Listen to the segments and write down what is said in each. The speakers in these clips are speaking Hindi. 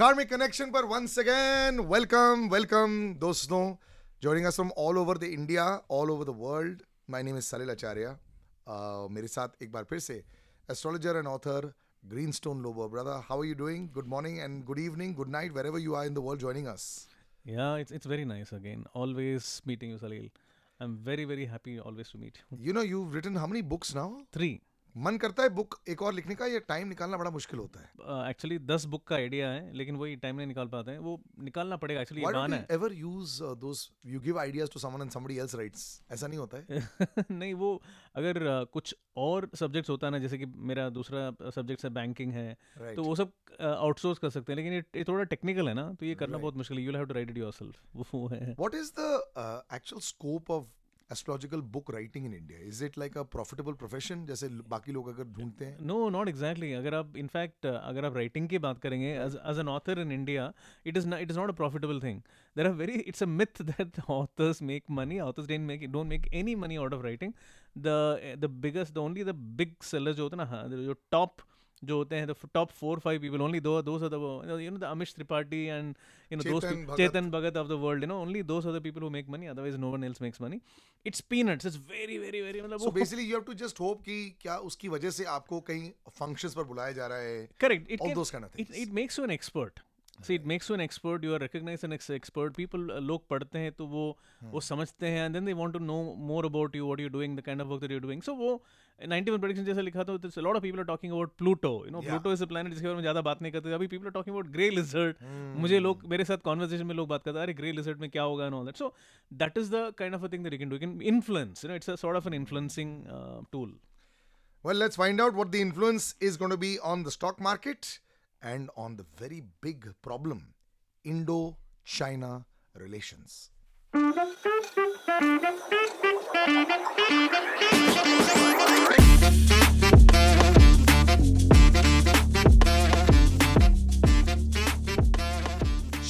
Karmic Connection पर once again welcome welcome दोस्तों joining us from all over the India all over the world my name is Salil Acharya uh, मेरे साथ एक बार फिर से astrologer and author Greenstone Lobo brother how are you doing good morning and good evening good night wherever you are in the world joining us Yeah, it's it's very nice again. Always meeting you, Salil. I'm very very happy always to meet you. you know you've written how many books now Three. मन करता है बुक एक और लिखने का या टाइम निकालना बड़ा मुश्किल होता है? एक्चुअली uh, दस बुक का आइडिया है लेकिन वही टाइम नहीं निकाल पाते हैं। वो निकालना पड़ेगा एक्चुअली ये uh, those you give ideas to someone and somebody else writes? ऐसा नहीं होता है? है नहीं वो अगर uh, कुछ और सब्जेक्ट्स होता है ना जैसे कि मेरा दूसरा सब्जेक्ट है बैंकिंग है right. तो वो सब आउटसोर्स uh, कर सकते हैं लेकिन ये, ये थोड़ा टेक्निकल है ना तो ये करना Right. बहुत मुश्किल है। You have to write it yourself वो है। What is the uh, actual scope astrological book writing in India? Is it like a profitable profession? जैसे बाकी लोग अगर ढूंढते हैं। नो नॉट एग्जैक्टली अगर आप इनफैक्ट अगर आप राइटिंग की बात करेंगे as an author in India it is it is not a profitable thing there are very it's a myth that authors make money authors don't make don't make any money out of writing the the biggest only the big seller जो होते हैं ना हाँ, जो टॉप जो होते हैं top four five people only दो दो सौ you know the Amit Tripathi and you know दो Chetan Bhagat of the world you know only दो सौ people who make money otherwise no one else makes money it's peanuts it's very very very मतलब basically you have to just hope कि क्या उसकी वजह से आपको कहीं फ़ंक्शंस पर बुलाया जा रहा है correct it it makes you an expert an expert see it makes you an expert you are recognized an ex- expert people uh, लोग पढ़ते हैं तो वो Hmm. वो समझते हैं and then they want to know more about you what you're doing the kind of work that you're doing so वो 91 prediction जैसा लिखा था a lot of people are talking about Pluto you know Yeah. Pluto is a planet जिसके बारे में ज़्यादा बात नहीं करते अभी people are talking about grey lizard Hmm. मुझे लोग मेरे साथ conversation में लोग बात करते हैं अरे grey lizard में क्या होगा and all that so that is the kind of a thing that you can do you can influence you know it's a sort of an influencing uh, tool well let's find out what the influence is going to be on the stock market and on the very big problem Indo-China relations.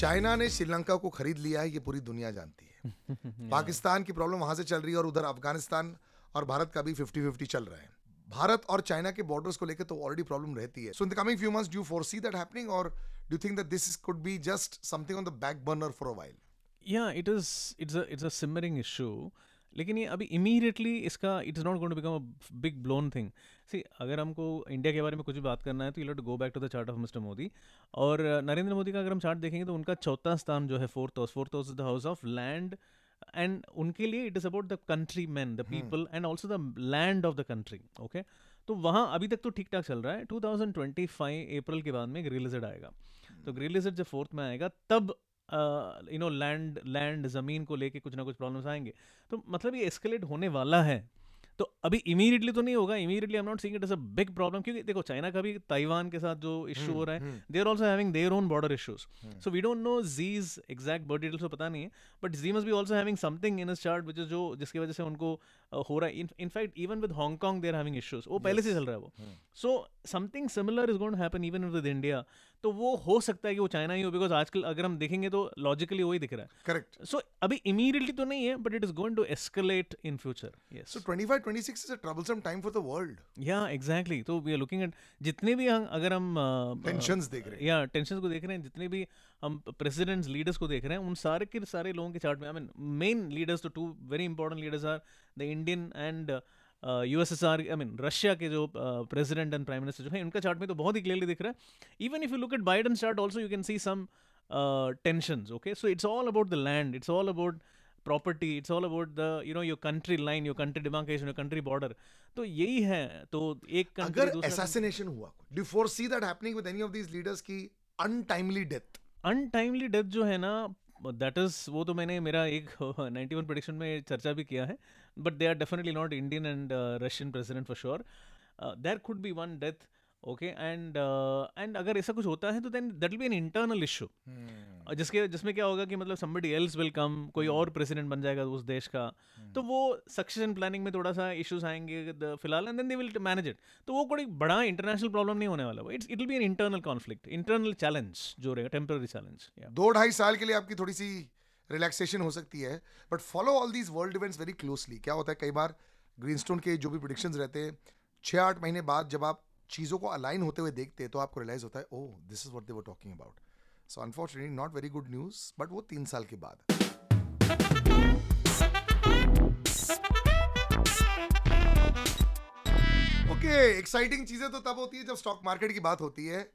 China ने श्रीलंका को खरीद लिया है ये पूरी दुनिया जानती है। पाकिस्तान की प्रॉब्लम वहाँ से चल रही है और उधर अफ़गानिस्तान और भारत का भी 50 50 चल रहा है। भारत और चाइना के बॉर्डर्स को लेकर तो ऑलरेडी प्रॉब्लम रहती है। So in the coming few months do foresee that happening और do think that this could be just something on the back burner for a yeah, it is, it's a it's a simmering issue. लेकिन ये अभी इमीडिएटली इसका it is not going to become a big blown thing see अगर हमको इंडिया के बारे में कुछ भी बात करना है तो you to go back to the chart of mister Modi और, नरेंद्र मोदी का अगर हम चार्ट देखेंगे तो उनका चौथा स्थान जो है fourth house fourth house is the house of land and उनके लिए it is about the country man the people and also the land of the country okay तो वहाँ अभी तक तो ठीक ठाक चल रहा है। 2025 अप्रैल के बाद में ग्रे लिजर्ड आएगा। तो ग्रे लिजर्ड जब फोर्थ में आएगा तब यू नो लैंड लैंड ज़मीन को लेके कुछ ना कुछ प्रॉब्लम्स आएँगे। तो मतलब ये एस्केलेट होने वाला है। तो अभी इमीडिएटली तो नहीं होगा immediately I am not seeing it as a big problem क्योंकि देखो चाइना का भी ताइवान के साथ जो इशू हो रहा है they are also having their own border issues so we don't know Xi's exact birth details तो पता नहीं है but Xi must be also having something in chart which is जो जिसकी वजह से उनको हो रहा है। In fact even with Hong Kong there having issues वो पहले से चल रहा है वो। So something similar is going to happen even with India तो वो हो सकता है कि वो चाइना ही हो बिकॉज़ आजकल अगर हम देखेंगे तो लॉजिकली वही दिख रहा है। करेक्ट सो so, अभी इमीडिएटली तो नहीं है but it is going to escalate in future yes so 25 26 is a troublesome time for the world या एग्जैक्टली तो वी आर लुकिंग एट जितने भी हम अगर हम uh, टेंशंस देख रहे हैं। या टेंशन को देख रहे हैं जितने भी हम प्रेसिडेंट्स लीडर्स को देख रहे हैं उन सारे के सारे लोगों के चार्ट में आई मीन मेन लीडर्स तो two very important leaders are the Indian and USSR I mean Russia के जो प्रेसिडेंट एंड प्राइम मिनिस्टर जो है उनका चार्ट में तो बहुत ही क्लियरली दिख रहा है। Even if you look at Biden chart also you can see some tension okay so it's all about the land it's all about property it's all about the you know your country line your country demarcation your country border तो यही है तो एक अगर एसासिनेशन हुआ do see that happening with any of these leaders की अनटाइमली डेथ अनटाइमली डेथ जो है ना दैट इज़ वो तो मैंने मेरा एक 91 प्रोडिक्शन में चर्चा भी किया है। But they are definitely not Indian and Russian president for sure there could be one death okay and and अगर ऐसा कुछ होता है तो then that will be an internal issue जिसके जिसमें क्या होगा कि मतलब somebody else will come कोई और प्रेसिडेंट बन जाएगा उस देश का। तो वो सक्सेशन प्लानिंग में थोड़ा सा इश्यूज़ आएँगे फ़िलहाल and then they will manage it तो वो कोई बड़ा इंटरनेशनल प्रॉब्लम नहीं होने वाला। It's it will be an internal conflict internal challenge जो रहेगा टेम्पररी चैलेंज दो ढाई साल के लिए आपकी थोड़ी सी रिलैक्सेशन हो सकती है but follow all these world events very closely क्या होता है, कई बार ग्रीनस्टोन के जो भी प्रोडिक्शंस रहते हैं छः आठ महीने बाद जब आप चीज़ों को अलाइन होते हुए देखते हैं तो आपको रियलाइज़ होता है ओह this is what they were talking about so unfortunately not very good news but वो तीन साल के बाद। ओके एक्साइटिंग चीज़ें तो तब होती है जब स्टॉक मार्केट की बात होती है।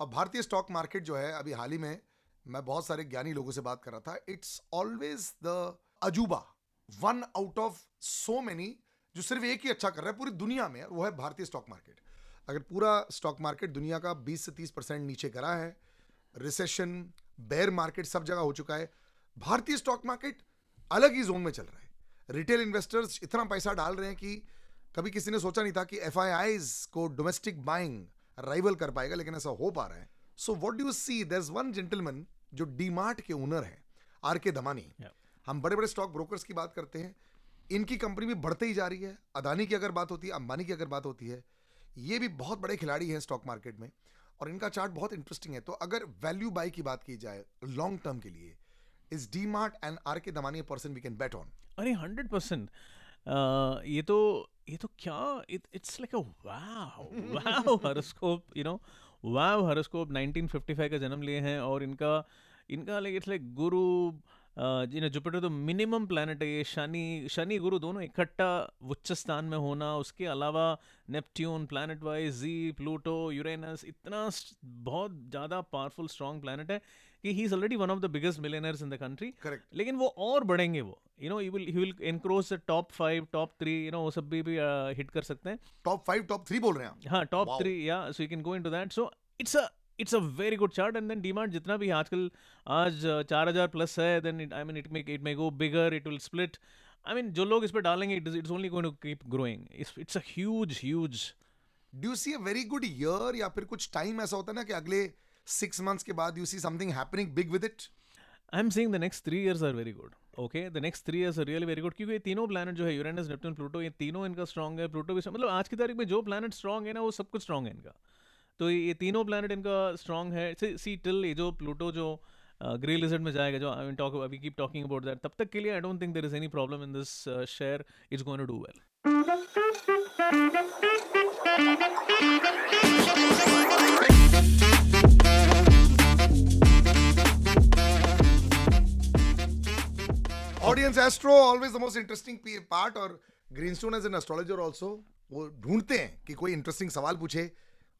और भारतीय स्टॉक मार्केट जो है, अभी हाल ही में मैं बहुत सारे ज्ञानी लोगों से बात कर रहा था। इट्स ऑलवेज द अजूबा one out of so many जो सिर्फ़ एक ही अच्छा कर रहा है पूरी दुनिया में, वो है भारतीय स्टॉक मार्केट अगर पूरा स्टॉक मार्केट दुनिया का 20 से 30 परसेंट नीचे करा है रिसेशन बेयर मार्केट सब जगह हो चुका है, भारतीय स्टॉक मार्केट अलग ही जोन में चल रहा है। रिटेल इन्वेस्टर्स इतना पैसा डाल रहे हैं कि कभी किसी ने सोचा नहीं था कि एफ़ को डोमेस्टिक बाइंग राइवल कर पाएगा, लेकिन ऐसा हो पा रहा है। So what do see there is one gentleman जो डीमार्ट के ओनर है आर के दमानी Yeah. हम बड़े बड़े स्टॉक ब्रोकर्स की बात करते हैं इनकी कंपनी भी बढ़ते ही जा रही है। अदानी की अगर बात होती है अंबानी की अगर बात होती है ये भी बहुत बड़े खिलाड़ी हैं स्टॉक मार्केट में और इनका चार्ट बहुत इंटरेस्टिंग है। तो अगर वैल्यू बाई की बात की जाए लॉन्ग टर्म के लिए is DMart and R K Damani person we can bet on अरे हंड्रेड परसेंट ये तो ये तो क्या it's like a wow wow horoscope you know wow horoscope 1955 का जन्म लिए हैं और इनका इनका like it's like guru you know Jupiter तो मिनिमम प्लैनेट है ये शनि शनि गुरु दोनों इकट्ठा उच्च स्थान में होना उसके अलावा नेपट्ट्यून प्लैनेट वाइज जी प्लूटो यूरेनस इतना बहुत ज़्यादा पावरफुल स्ट्रॉन्ग प्लैनेट है कि he is already one of the biggest millionaires in the country correct लेकिन वो और बढ़ेंगे वो. You know will he will encroach the top five top three you know वो सब भी भी हिट कर सकते हैं. टॉप फाइव टॉप थ्री बोल रहे हैं हाँ टॉप थ्री या so you can go into that so it's a it's a very good chart and then DMart जितना भी आजकल आज चार हज़ार प्लस है then I mean it may it may go bigger it will split I mean जो लोग इस पर डालेंगे it it's only going to keep growing it's a huge huge do see a very good year या फिर कुछ टाइम ऐसा होता है ना कि अगले सिक्स मंथ्स के बाद you see something happening big with it I am saying the next three years are very good okay the next three years are really very good क्योंकि ये तीनों प्लैनेट जो है यूरेनस नेपट्टून प्लूटो ये तीनों इनका स्ट्रॉन्ग है। प्लूटो भी मतलब आज की तारीख में जो प्लैनेट स्ट्रॉन्ग है ना वो सब कुछ स्ट्रॉन्ग है इनका। तो ये तीनों प्लैनेट इनका स्ट्रॉन्ग है। सी टिल ये जो प्लूटो जो ग्रे लिजर्ड में जाएगा, जो I talk we keep talking about that तब तक के लिए I don't think there is any problem in this share it's going to do well audience astro always the most interesting part और Greenstone as an astrologer also वो ढूंढते हैं कि कोई इंटरेस्टिंग सवाल पूछे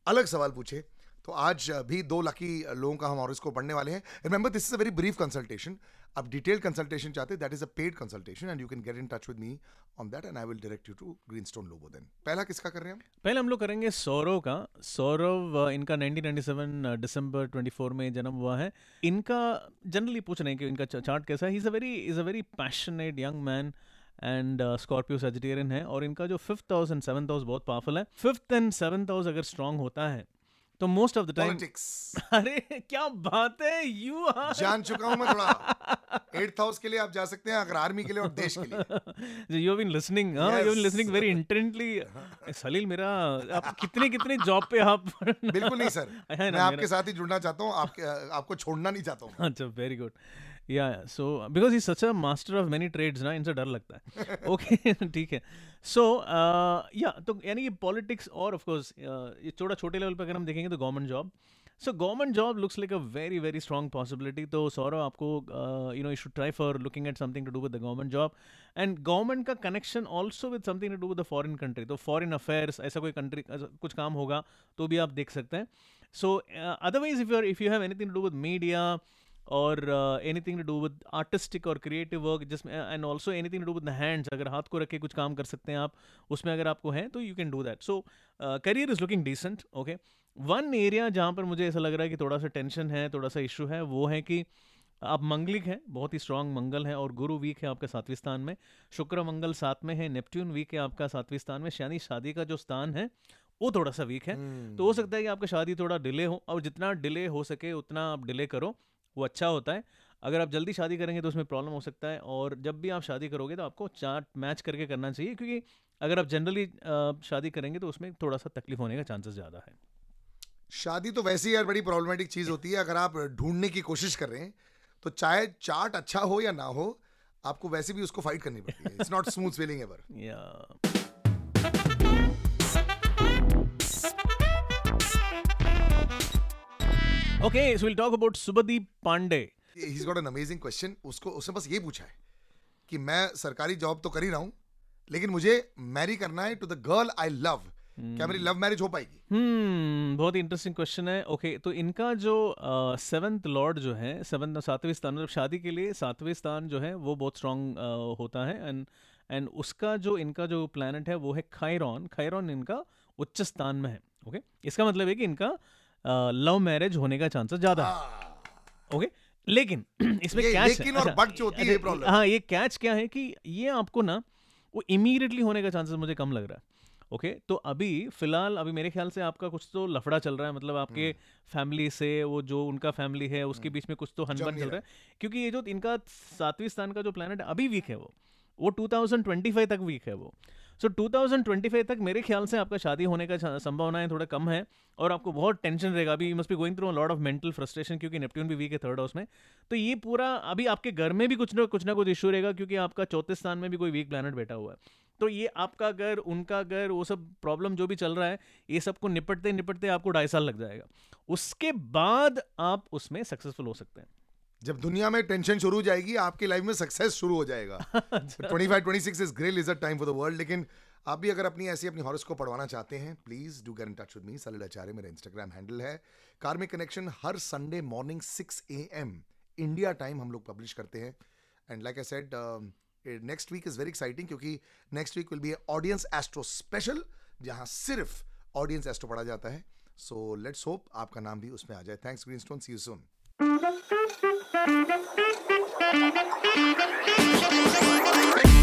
अलग सवाल पूछे। तो आज भी दो लकी लोगों का हम और इसको पढ़ने वाले हैं। Remember this is a very brief consultation आप डिटेल कंसल्टेशन चाहते that is a paid consultation and you can get in touch with me on that and I will direct you to Greenstone Lobo then पहला किसका कर रहे हैं पहले हम लोग करेंगे सौरव का। सौरव इनका 1997 दिसंबर 24 में जन्म हुआ है। इनका जनरली पूछ रहे हैं कि इनका चार्ट कैसा ही। Is a very is a very passionate young man and Scorpio Sagittarian है और इनका जो fifth house and seventh house बहुत पावरफुल है। फिफ्थ एंड सेवंथ हाउस अगर स्ट्रांग होता है तो मोस्ट ऑफ़ द टाइम अरे क्या बात है? यू आर जान चुका हूँ मैं थोड़ा। एट्थ हाउस के लिए आप जा सकते हैं अगर आर्मी के लिए और देश के लिए। यू हैव बीन लिसनिंग हाँ you have been listening very intently Salil मेरा आप कितने कितने जॉब पे आप बिल्कुल नहीं सर मैं आपके साथ ही जुड़ना चाहता हूँ आपके आपको छोड़ना नहीं चाहता हूँ। अच्छा वेरी गुड या so because he such a master of many trades ना इनसे डर लगता है। ओके ठीक है। सो या तो यानी कि पॉलिटिक्स और ऑफ़ कोर्स ये थोड़ा छोटे लेवल पे अगर हम देखेंगे तो government job so government job looks like a very very strong possibility तो सौरव आपको you know you should try for looking at something to do with the government job and government का connection also with something to do with the foreign country तो फॉरन अफेयर्स ऐसा कोई कंट्री कुछ काम होगा तो भी आप देख सकते हैं। So otherwise if you if you have anything to do with media uh, anything to do with artistic or creative work जिसमें and also anything to do with the hands अगर हाथ को रख के कुछ काम कर सकते हैं आप उसमें अगर आपको है तो you can do that so career is looking decent okay one area जहाँ पर मुझे ऐसा लग रहा है कि थोड़ा सा टेंशन है थोड़ा सा इशू है वो है कि आप मंगलिक हैं बहुत ही स्ट्रांग मंगल है और गुरु वीक है आपका सातवें स्थान में शुक्र मंगल साथ में है नेपट्ट्यून वीक है आपका सातवें स्थान में यानी शादी का जो स्थान है वो थोड़ा सा वीक है। hmm. तो हो सकता है कि आपका शादी थोड़ा डिले हो और जितना डिले हो सके उतना आप डिले करो वो अच्छा होता है। अगर आप जल्दी शादी करेंगे तो उसमें प्रॉब्लम हो सकता है और जब भी आप शादी करोगे तो आपको चार्ट मैच करके करना चाहिए क्योंकि अगर आप जनरली शादी करेंगे तो उसमें थोड़ा सा तकलीफ़ होने का चांसेस ज़्यादा है। शादी तो वैसे ही यार बड़ी प्रॉब्लमेटिक चीज़ होती है। अगर आप ढूँढने की कोशिश कर रहे हैं तो चाहे चार्ट अच्छा हो या ना हो आपको वैसे भी उसको फाइट करनी पड़ती है। It's not smooth sailing ever या Okay, so we'll talk about Subhadeep Pandey. he's got an amazing question. उसको उसने बस ये पूछा है कि मैं सरकारी जॉब तो कर ही रहा हूँ लेकिन मुझे मैरी करना है to the girl I love क्या मेरी लव मैरिज हो पाएगी? हम्म बहुत ही इंटरेस्टिंग क्वेश्चन है. ओके तो इनका जो सेवंथ लॉर्ड जो है सेवंथ सातवें स्थान मतलब शादी के लिए सातवें स्थान जो है वो बहुत स्ट्रांग होता है. एंड एंड उसका जो इनका जो प्लैनेट है वो है खायरॉन खायरॉन इनका उच्च स्थान में है. ओके इसका मतलब है कि इनका लव मैरिज होने का चांसेस ज़्यादा है। ओके? लेकिन इसमें ये कैच लेकिन और but जो होती है, problem। हाँ ये कैच क्या है कि ये आपको ना वो इमीडिएटली होने का चांसेस मुझे कम लग रहा है। ओके? okay, तो अभी फ़िलहाल अभी मेरे ख्याल से आपका कुछ तो लफड़ा चल रहा है मतलब आपके फैमिली से वो जो उनका फैमिली है उसके बीच में कुछ तो हनबन चल रहा। है। क्योंकि ये जो इनका सातवीं स्थान का जो प्लानट अभी वीक है वो वो 2025 तक वीक है वो। सो 2025 तक मेरे ख्याल से आपका शादी होने का संभावनाएँ थोड़ा कम है और आपको बहुत टेंशन रहेगा। अभी must be going through lot of mental frustration क्योंकि नेपट्ट्यून भी वीक है थर्ड हाउस में। तो ये पूरा अभी आपके घर में भी कुछ ना कुछ ना कुछ इशू रहेगा क्योंकि आपका चौथे स्थान में भी कोई वीक प्लानट बैठा हुआ है। तो ये आपका घर, उनका घर, वो सब प्रॉब्लम जो भी चल रहा है, ये सबको निपटते निपटते आपको ढाई साल लग जाएगा। उसके बाद आप उसमें सक्सेसफुल हो सकते हैं। जब दुनिया में टेंशन शुरू हो जाएगी आपकी लाइफ में सक्सेस शुरू हो जाएगा। अच्छा। 25 26 इज़ ग्रेट लिजर्ड टाइम फॉर द वर्ल्ड लेकिन आप भी अगर अपनी ऐसी अपनी हॉरस को पढ़वाना चाहते हैं please do get in touch with me Salil Acharya मेरा इंस्टाग्राम हैंडल है। Karmic connection her Sunday morning 6 A M India time हम लोग पब्लिश करते हैं। And like I said next week is very exciting क्योंकि next week will be audience astro special जहाँ सिर्फ़ ऑडियंस एस्ट्रो पढ़ा जाता है। सो लेट्स होप आपका नाम भी उसमें आ जाए। Thanks Greenstone see you soon Thank you.